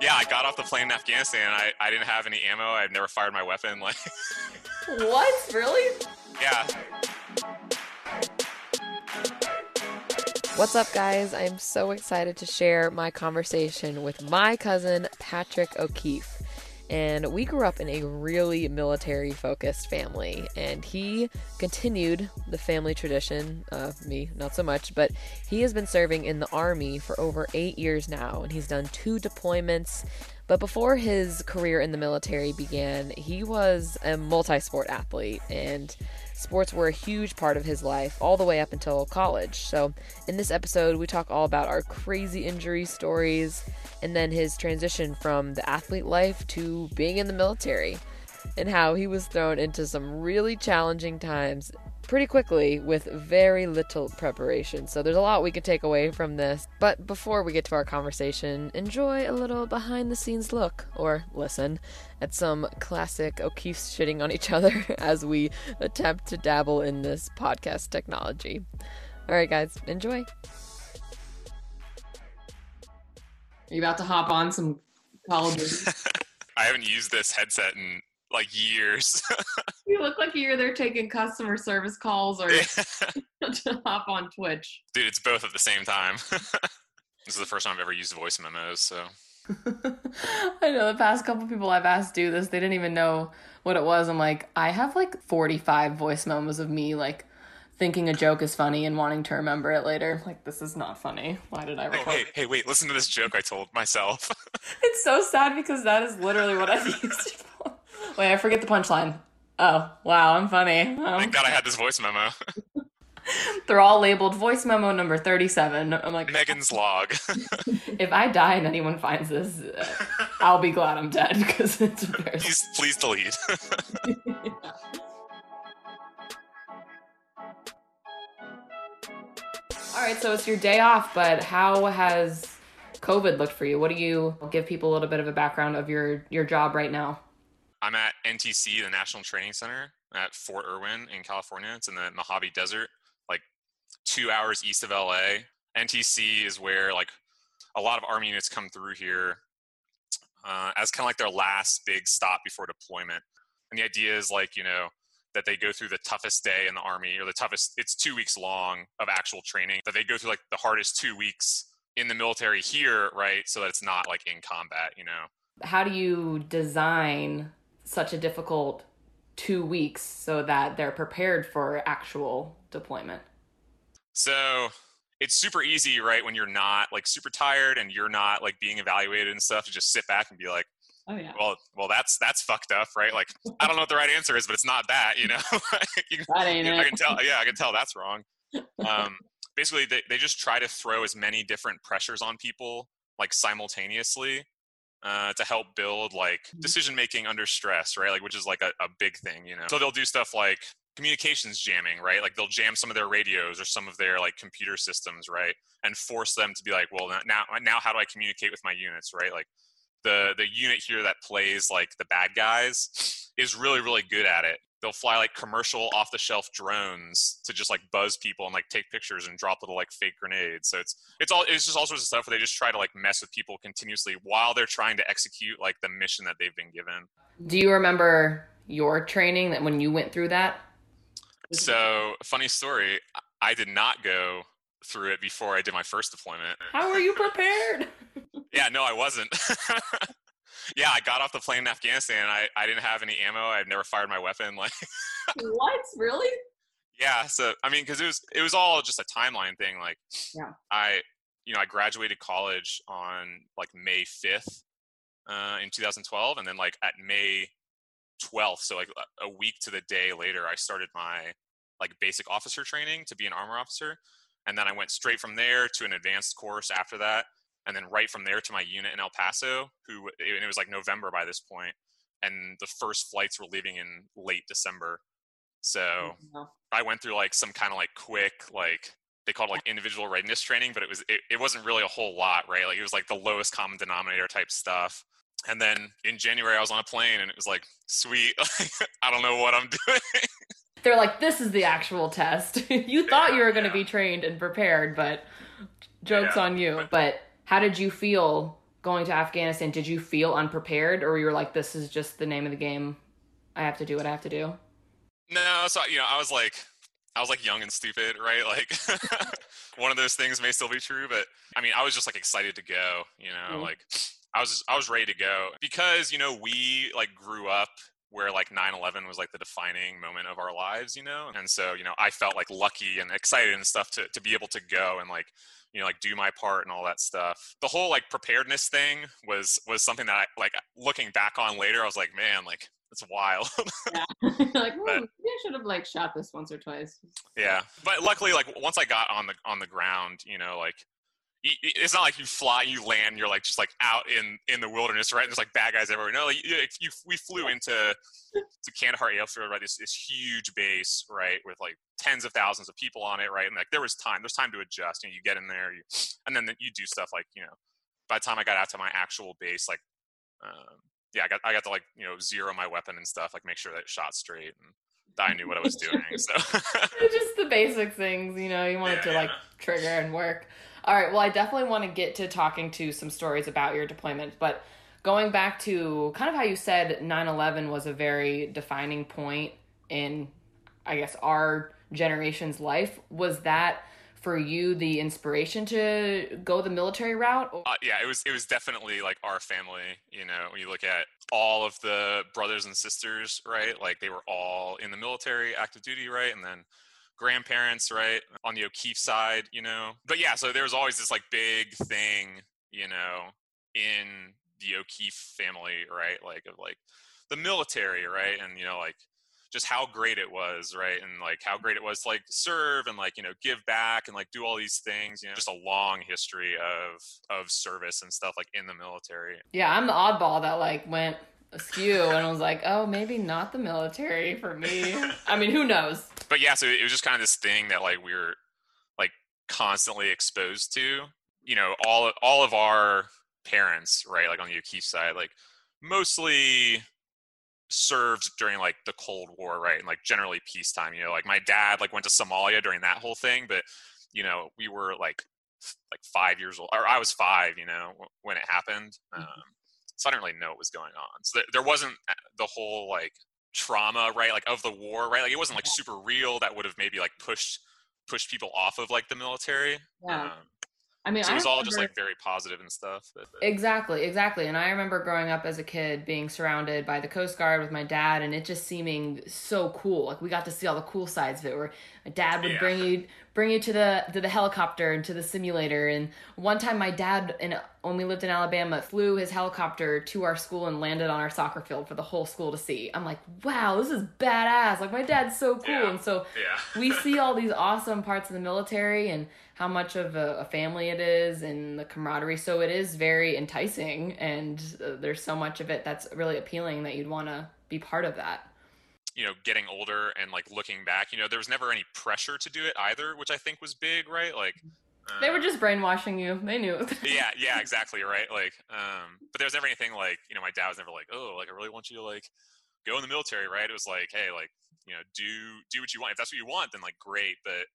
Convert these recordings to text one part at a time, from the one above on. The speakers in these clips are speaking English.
yeah, I got off the plane in Afghanistan. I, I didn't have any ammo. I've never fired my weapon. Like, what? Really? Yeah. What's up, guys? I'm so excited to share my conversation with my cousin, Patrick O'Keefe. And we grew up in a really military focused family, and he continued the family tradition. Uh, me, not so much, but he has been serving in the Army for over eight years now, and he's done two deployments. But before his career in the military began, he was a multi sport athlete, and sports were a huge part of his life all the way up until college. So, in this episode, we talk all about our crazy injury stories and then his transition from the athlete life to being in the military, and how he was thrown into some really challenging times pretty quickly with very little preparation. So there's a lot we could take away from this. But before we get to our conversation, enjoy a little behind the scenes look or listen at some classic O'Keefe's shitting on each other as we attempt to dabble in this podcast technology. All right, guys, enjoy. Are you about to hop on some Call of Duty? I haven't used this headset in like years. you look like you're there taking customer service calls or to hop on Twitch. Dude, it's both at the same time. this is the first time I've ever used voice memos, so. I know the past couple people I've asked do this, they didn't even know what it was. I'm like, I have like 45 voice memos of me like thinking a joke is funny and wanting to remember it later. Like, this is not funny. Why did I oh, record? Oh, hey, hey, wait, listen to this joke I told myself. it's so sad because that is literally what I've used. Wait, I forget the punchline. Oh, wow, I'm funny. Um, Thank God I had this voice memo. They're all labeled voice memo number 37. I'm like, Megan's log. if I die and anyone finds this, uh, I'll be glad I'm dead because it's embarrassing. Please, please delete. yeah. All right, so it's your day off, but how has COVID looked for you? What do you give people a little bit of a background of your your job right now? I'm at NTC, the National Training Center at Fort Irwin in California. It's in the Mojave Desert, like two hours east of LA. NTC is where like a lot of Army units come through here uh, as kind of like their last big stop before deployment. And the idea is like, you know, that they go through the toughest day in the army or the toughest it's two weeks long of actual training that they go through like the hardest two weeks in the military here right so that it's not like in combat you know how do you design such a difficult two weeks so that they're prepared for actual deployment so it's super easy right when you're not like super tired and you're not like being evaluated and stuff to just sit back and be like Oh yeah. Well, well, that's that's fucked up, right? Like, I don't know what the right answer is, but it's not that, you know. you, that ain't you, it. I can tell. Yeah, I can tell that's wrong. Um, basically, they they just try to throw as many different pressures on people like simultaneously uh, to help build like mm-hmm. decision making under stress, right? Like, which is like a, a big thing, you know. So they'll do stuff like communications jamming, right? Like they'll jam some of their radios or some of their like computer systems, right? And force them to be like, well, now now how do I communicate with my units, right? Like the the unit here that plays like the bad guys is really really good at it they'll fly like commercial off the shelf drones to just like buzz people and like take pictures and drop little like fake grenades. So it's it's all it's just all sorts of stuff where they just try to like mess with people continuously while they're trying to execute like the mission that they've been given. Do you remember your training that when you went through that? So funny story i did not go through it before i did my first deployment. How are you prepared? Yeah, no, I wasn't. yeah, I got off the plane in Afghanistan. I, I didn't have any ammo. I've never fired my weapon. Like, what? Really? Yeah. So I mean, because it was it was all just a timeline thing. Like, yeah, I you know I graduated college on like May fifth uh, in 2012, and then like at May 12th, so like a week to the day later, I started my like basic officer training to be an armor officer, and then I went straight from there to an advanced course after that and then right from there to my unit in El Paso, who and it was like November by this point, and the first flights were leaving in late December. So mm-hmm. I went through like some kind of like quick like they called it like individual readiness training, but it was it, it wasn't really a whole lot, right? Like it was like the lowest common denominator type stuff. And then in January I was on a plane and it was like, sweet, I don't know what I'm doing. They're like, this is the actual test. you thought you were going to be trained and prepared, but jokes Yeah. on you. But how did you feel going to Afghanistan? Did you feel unprepared, or you were like, this is just the name of the game? I have to do what I have to do. No, so you know, I was like, I was like young and stupid, right? Like, one of those things may still be true, but I mean, I was just like excited to go. You know, Mhm. like I was, I was ready to go because you know we like grew up where like 9-11 was like the defining moment of our lives you know? And so you know i felt like lucky and excited and stuff to, to be able to go and like you know like do my part and all that stuff. The whole like preparedness thing was was something that i like looking back on later i was like man like it's wild. Like, But- "Hmm, maybe I should have like shot this once or twice. yeah. But luckily like once i got on the on the ground you know like it's not like you fly you land you're like just like out in in the wilderness right? And there's like bad guys everywhere. No like, you, you we flew into to kandahar airfield right this, this huge base right with like tens of thousands of people on it right? And like there was time there's time to adjust you know you get in there you, and then you do stuff like you know by the time i got out to my actual base like um, yeah i got i got to like you know zero my weapon and stuff like make sure that it shot straight and that I knew what I was doing. So. Just the basic things, you know, you want it to Yeah, like trigger and work. All right, well, I definitely want to get to talking to some stories about your deployment, but going back to kind of how you said 9/11 was a very defining point in I guess our generation's life, was that for you the inspiration to go the military route? uh, yeah, it was it was definitely like our family. You know, when you look at all of the brothers and sisters, right? Like they were all in the military, active duty, right? And then grandparents, right, on the O'Keefe side, you know. But yeah, so there was always this like big thing, you know, in the O'Keefe family, right? Like of like the military, right? And you know, like just how great it was, right? And like how great it was to like serve and like, you know, give back and like do all these things, you know, just a long history of of service and stuff like in the military. Yeah, I'm the oddball that like went askew and I was like, "Oh, maybe not the military for me." I mean, who knows? But yeah, so it was just kind of this thing that like we were like constantly exposed to. You know, all all of our parents, right, like on the O'Keefe side, like mostly served during like the Cold War, right, and like generally peacetime. You know, like my dad like went to Somalia during that whole thing, but you know, we were like like five years old, or I was five, you know, when it happened. Um, so I didn't really know what was going on. So there, wasn't uh, the whole like trauma, right, like of the war, right? Like it wasn't like super real that would have maybe like pushed pushed people off of like the military. Yeah. Um, I mean, so it was all just like very positive and stuff. But, but- Exactly, exactly. And I remember growing up as a kid being surrounded by the Coast Guard with my dad and it just seeming so cool. Like we got to see all the cool sides of it where my dad would Yeah. bring you bring you to the to the helicopter and to the simulator and one time my dad in uh, when we lived in Alabama flew his helicopter to our school and landed on our soccer field for the whole school to see. I'm like, "Wow, this is badass." Like my dad's so cool. Yeah. And so yeah. we see all these awesome parts of the military and how much of a, a family it is and the camaraderie. So it is very enticing, and uh, there's so much of it that's really appealing that you'd want to be part of that. you know, getting older and like looking back, you know, there was never any pressure to do it either, which I think was big, right? Like They were uh, just brainwashing you. They knew. yeah, yeah, exactly, right? Like, um, but there was never anything like, you know, my dad was never like, oh, like I really want you to like go in the military, right? It was like, hey, like, you know, do do what you want. If that's what you want, then like great. But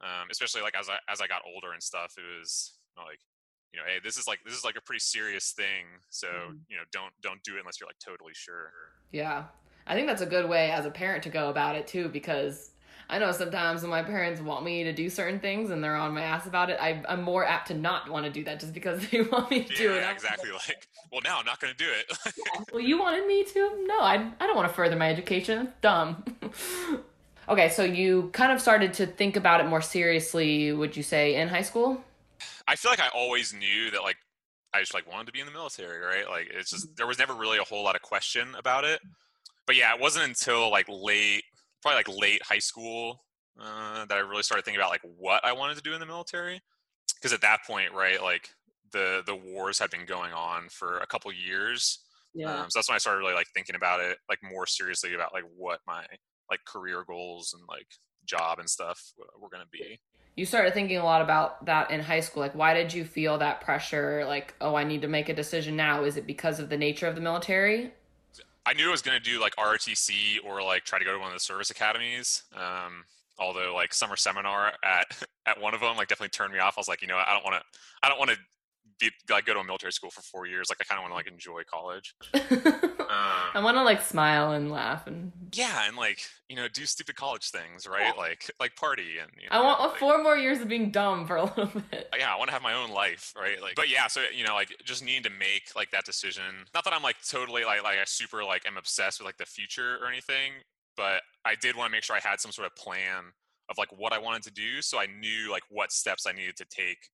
um, especially like as I as I got older and stuff, it was like, you know, hey, this is like this is like a pretty serious thing. So Mhm. you know, don't don't do it unless you're like totally sure. yeah, I think that's a good way as a parent to go about it too, because I know sometimes when my parents want me to do certain things and they're on my ass about it, I, I'm more apt to not want to do that just because they want me to do it. Exactly. Like, well, now I'm not going to do it. well, you wanted me to? No, I, I don't want to further my education. It's dumb. okay, so you kind of started to think about it more seriously, would you say, in high school? I feel like I always knew that like I just like wanted to be in the military, right? Like it's just there was never really a whole lot of question about it. But yeah, it wasn't until like late, probably like late high school, uh, that I really started thinking about like what I wanted to do in the military. Because at that point, right, like the the wars had been going on for a couple years, um, so that's when I started really like thinking about it like more seriously about like what my like career goals and like job and stuff were going to be. you started thinking a lot about that in high school. Like, why did you feel that pressure? Like, oh, I need to make a decision now. Is it because of the nature of the military? I knew I was going to do like ROTC or like try to go to one of the service academies. Um, although like summer seminar at at one of them like definitely turned me off. I was like, you know, I don't want to, I don't want to be like go to a military school for four years. Like I kind of want to like enjoy college. I Um, want to like smile and laugh and yeah, and like you know do stupid college things, right? Like like party and you know, I want like, four more years of being dumb for a little bit. yeah, I want to have my own life, right? Like, but yeah, so you know, like just needing to make like that decision. Not that I'm like totally like like I super like am obsessed with like the future or anything, but I did want to make sure I had some sort of plan of like what I wanted to do, so I knew like what steps I needed to take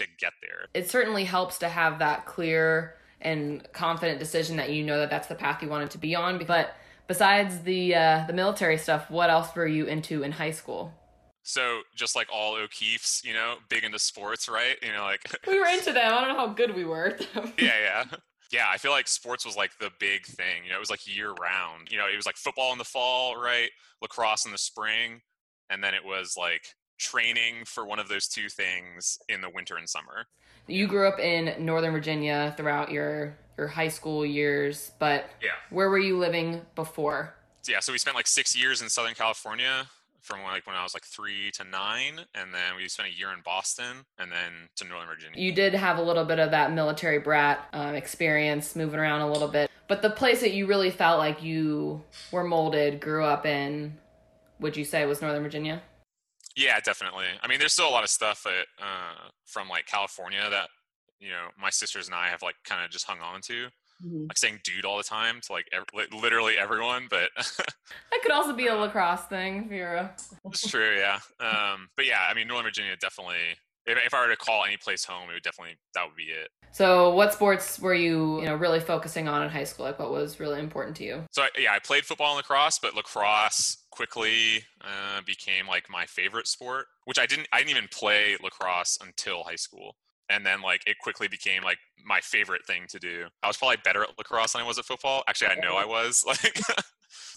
to get there. It certainly helps to have that clear and confident decision that you know that that's the path you wanted to be on. But besides the uh, the military stuff, what else were you into in high school? So just like all O'Keefe's, you know, big into sports, right? You know, like We were into them. I don't know how good we were. yeah, yeah. Yeah, I feel like sports was like the big thing. You know, it was like year round. You know, it was like football in the fall, right? Lacrosse in the spring, and then it was like training for one of those two things in the winter and summer. You grew up in Northern Virginia throughout your your high school years, but Yeah. where were you living before? Yeah, so we spent like 6 years in Southern California from like when I was like 3 to 9 and then we spent a year in Boston and then to Northern Virginia. You did have a little bit of that military brat um, experience, moving around a little bit. But the place that you really felt like you were molded, grew up in, would you say was Northern Virginia? Yeah, definitely. I mean, there's still a lot of stuff that uh, from like California that you know my sisters and I have like kind of just hung on to, like saying "dude" all the time to like ev- literally everyone. But That could also be a lacrosse thing if you're a. true, yeah. Um, but yeah, I mean, Northern Virginia definitely. If, if I were to call any place home, it would definitely that would be it. So, what sports were you, you know, really focusing on in high school? Like, what was really important to you? So I, yeah, I played football and lacrosse, but lacrosse quickly uh, became like my favorite sport. Which I didn't. I didn't even play lacrosse until high school, and then like it quickly became like my favorite thing to do. I was probably better at lacrosse than I was at football. Actually, I know I was. Like,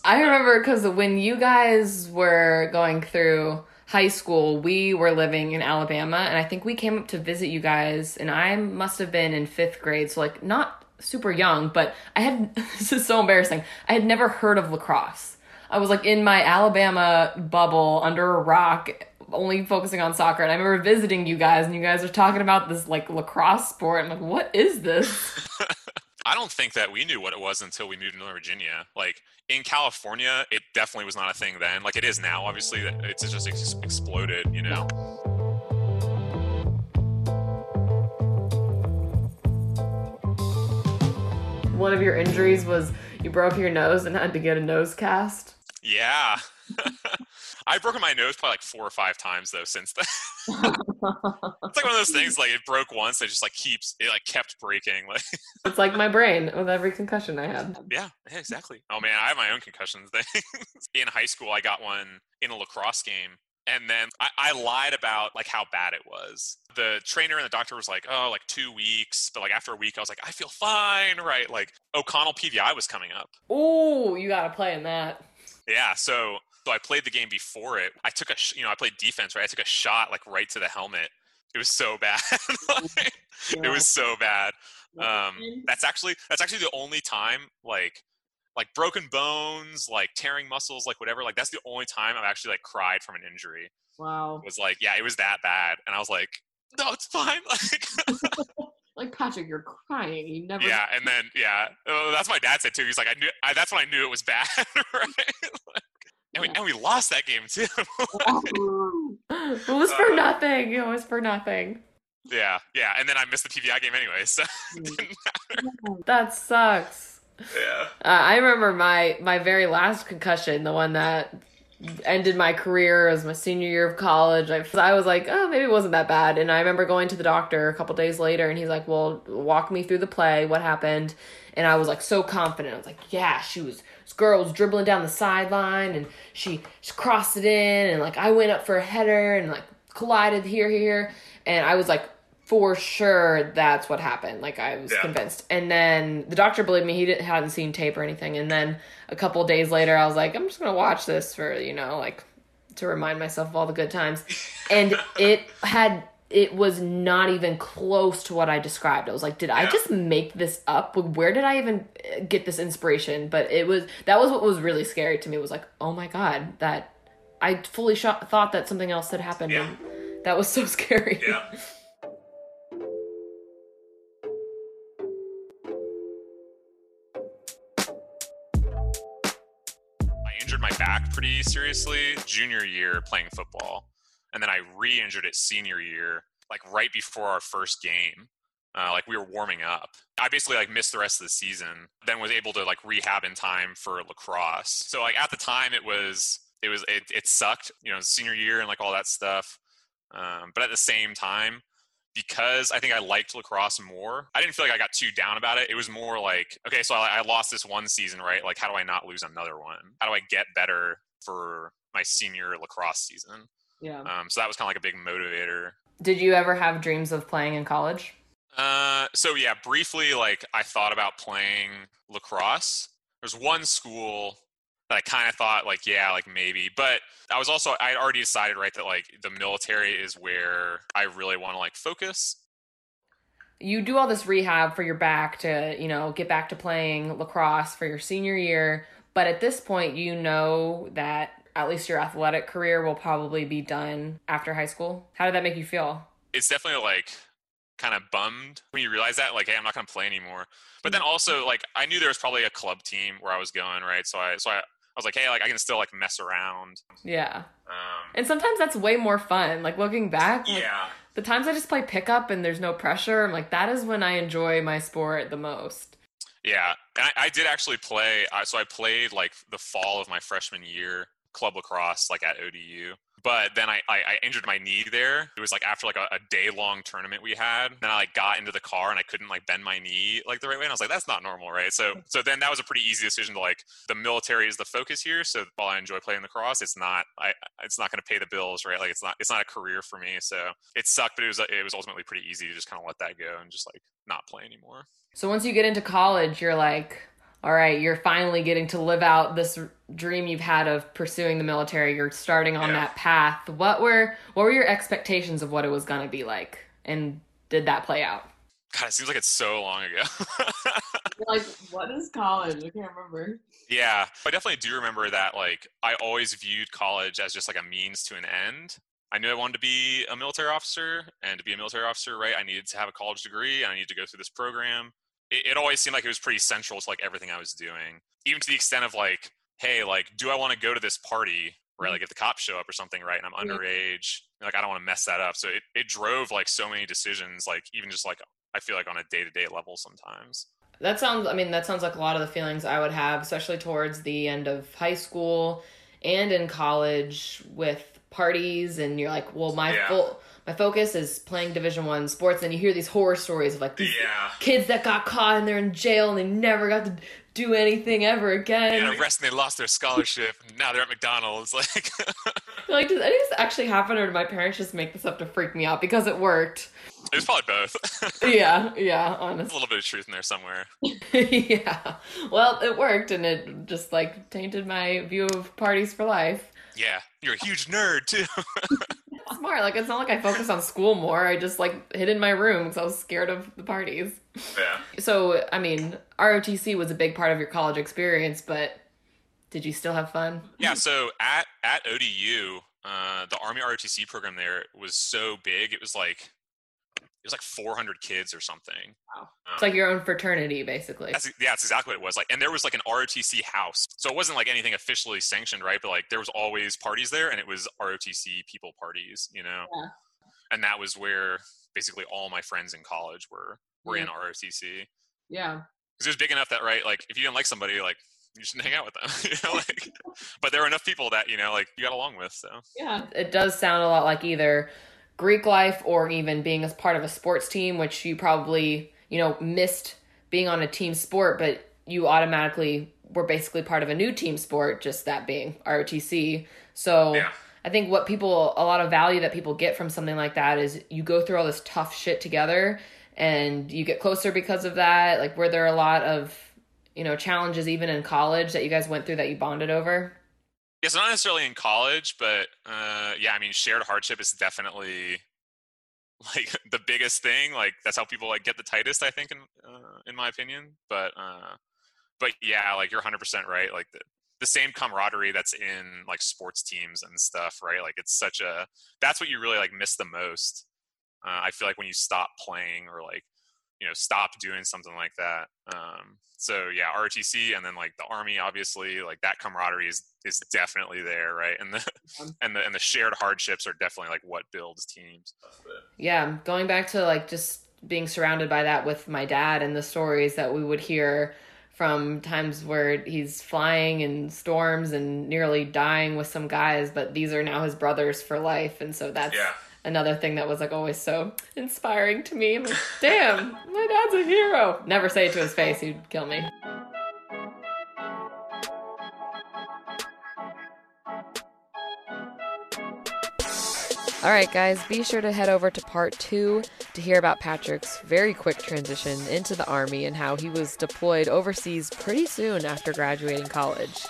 I remember because when you guys were going through high school, we were living in Alabama, and I think we came up to visit you guys, and I must have been in fifth grade, so like not super young, but I had this is so embarrassing. I had never heard of lacrosse. I was like in my Alabama bubble under a rock, only focusing on soccer, and I remember visiting you guys, and you guys were talking about this like lacrosse sport. I'm like, what is this? I don't think that we knew what it was until we moved to Northern Virginia. Like in California, it definitely was not a thing then. Like it is now. Obviously, it's just ex- exploded. You know. One of your injuries was you broke your nose and had to get a nose cast. Yeah. I've broken my nose probably like four or five times though since then. it's like one of those things like it broke once, it just like keeps it like kept breaking. Like It's like my brain with every concussion I had. yeah, yeah, exactly. Oh man, I have my own concussions in high school I got one in a lacrosse game. And then I, I lied about like how bad it was. The trainer and the doctor was like, "Oh, like two weeks." But like after a week, I was like, "I feel fine." Right? Like O'Connell PVI was coming up. Ooh, you gotta play in that. Yeah, so so I played the game before it. I took a sh- you know I played defense right. I took a shot like right to the helmet. It was so bad. Like, It was so bad. Um, that's actually that's actually the only time like like broken bones, like tearing muscles, like whatever. Like that's the only time I've actually like cried from an injury. wow. It was like yeah, it was that bad, and I was like, no, it's fine. Like Like Patrick, you're crying. You never. yeah, and then yeah, oh, that's what my dad said too. He's like, I knew I, that's when I knew it was bad, right? And we, lost that game too. it was for nothing. It was for nothing. yeah, yeah, and then I missed the PVI game anyway. So Mm. That sucks. yeah. Uh, I remember my my very last concussion, the one that ended my career as my senior year of college. I, I was like, oh, maybe it wasn't that bad. And I remember going to the doctor a couple days later, and he's like, well, walk me through the play. What happened? And I was like so confident. I was like, yeah, she was. This girl was dribbling down the sideline, and she, she crossed it in, and like I went up for a header, and like collided here, here, and I was like for sure that's what happened. Like I was Yeah. convinced. And then the doctor believed me. He didn't hadn't seen tape or anything. And then a couple days later, I was like, I'm just gonna watch this for you know like to remind myself of all the good times. And it had it was not even close to what I described. I was like, did I just make this up? Where did I even uh, get this inspiration? But it was that was what was really scary to me. It was like, oh my god, that I fully thought that something else had happened. Yeah. that was so scary. Yeah. I injured my back pretty seriously junior year playing football. And then I re injured it senior year, like right before our first game. Uh, like we were warming up. I basically like missed the rest of the season, then was able to like rehab in time for lacrosse. So like at the time it was it was it, it sucked, you know, senior year and like all that stuff. Um, but at the same time, because I think I liked lacrosse more, I didn't feel like I got too down about it. It was more like, okay, so I, I lost this one season, right? Like, how do I not lose another one? How do I get better for my senior lacrosse season? Yeah. Um, so that was kind of like a big motivator. Did you ever have dreams of playing in college? Uh, so yeah, briefly, like I thought about playing lacrosse. There's one school that I kind of thought like, yeah, like maybe, but I was also I had already decided right that like the military is where I really want to like focus. you do all this rehab for your back to you know get back to playing lacrosse for your senior year but at this point you know that at least your athletic career will probably be done after high school how did that make you feel It's definitely like kind of bummed when you realize that like, hey, I'm not gonna play anymore. But then also like I knew there was probably a club team where I was going, right? So I so I, I was like, hey, like I can still like mess around. yeah Um, and sometimes that's way more fun like looking back like, yeah. the times i just play pickup and there's no pressure i'm like that is when i enjoy my sport the most Yeah, and I, I did actually play. Uh, so I played like the fall of my freshman year club lacrosse, like at ODU. But then I, I, I injured my knee there. It was like after like a, a day long tournament we had. Then I like got into the car and I couldn't like bend my knee like the right way. And I was like, that's not normal, right? So so then that was a pretty easy decision to like the military is the focus here. So while I enjoy playing lacrosse, it's not I it's not going to pay the bills, right? Like it's not it's not a career for me. So it sucked, but it was it was ultimately pretty easy to just kind of let that go and just like not play anymore. So once you get into college, you're like, all right, you're finally getting to live out this dream you've had of pursuing the military. You're starting on Yeah. that path. What were what were your expectations of what it was going to be like? And did that play out? God, it seems like it's so long ago. like, what is college? I can't remember. Yeah, I definitely do remember that. Like, I always viewed college as just like a means to an end. I knew I wanted to be a military officer, and to be a military officer, right, I needed to have a college degree, and I needed to go through this program. It, it always seemed like it was pretty central to like everything I was doing, even to the extent of like, hey, like, do I want to go to this party? Right, mm-hmm. like if the cops show up or something, right, and I'm Yeah. underage, like I don't want to mess that up. So it, it drove like so many decisions, like even just like I feel like on a day to day level sometimes. That sounds I mean that sounds like a lot of the feelings I would have especially towards the end of high school and in college with parties and you're like, well my Yeah. full my focus is playing division 1 sports and you hear these horror stories of like these Yeah. kids that got caught and they're in jail and they never got to do anything ever again. Get arrested, they lost their scholarship. and now they're at McDonald's. Like, Like, does any of this actually happen, or did my parents just make this up to freak me out because it worked? it was probably both. yeah yeah, yeah, a little bit of truth in there somewhere. yeah. Well, it worked, and it just like tainted my view of parties for life. Yeah, you're a huge nerd too. Smart, like it's not like I focus on school more. I just like hid in my room because I was scared of the parties. yeah. So, I mean, ROTC was a big part of your college experience, but did you still have fun? Yeah. So at at ODU, uh, the Army ROTC program there was so big. It was like it was like 400 kids or something. Wow. It's um, like your own fraternity, basically. That's yeah, that's exactly what it was like. And there was like an ROTC house, so it wasn't like anything officially sanctioned, right? But like there was always parties there, and it was ROTC people parties, you know. Yeah. And that was where basically all my friends in college were were in ROTC Yeah. because it was big enough that right, like if you didn't like somebody, like you shouldn't hang out with them, you know. Like, but there were enough people that you know, like you got along with. So Yeah. it does sound a lot like either Greek life or even being as part of a sports team, which you probably, you know, missed being on a team sport, but you automatically were basically part of a new team sport, just that being ROTC. So Yeah. I think what people, a lot of value that people get from something like that is you go through all this tough shit together and you get closer because of that. Like, were there a lot of, you know, challenges even in college that you guys went through that you bonded over? Yeah, so not necessarily in college, but uh, yeah, I mean, shared hardship is definitely like the biggest thing. Like that's how people like get the tightest, I think, in uh, in my opinion. But uh, but yeah, like you're 100 percent right. Like the the same camaraderie that's in like sports teams and stuff, right? Like it's such a that's what you really like miss the most. Uh, I feel like when you stop playing or like you know stop doing something like that. Um, so yeah, ROTC and then like the army, obviously, like that camaraderie is is definitely there, right? And the and the and the shared hardships are definitely like what builds teams. Yeah, going back to like just being surrounded by that with my dad and the stories that we would hear from times where he's flying in storms and nearly dying with some guys, but these are now his brothers for life, and so that's Yeah. Another thing that was like always so inspiring to me. I'm like, damn, my dad's a hero. Never say it to his face; he'd kill me. All right, guys, be sure to head over to part two to hear about Patrick's very quick transition into the Army and how he was deployed overseas pretty soon after graduating college.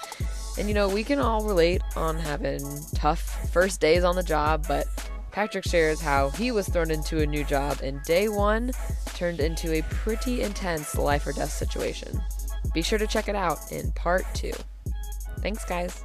And you know, we can all relate on having tough first days on the job, but Patrick shares how he was thrown into a new job and day one turned into a pretty intense life or death situation. Be sure to check it out in part two. Thanks, guys.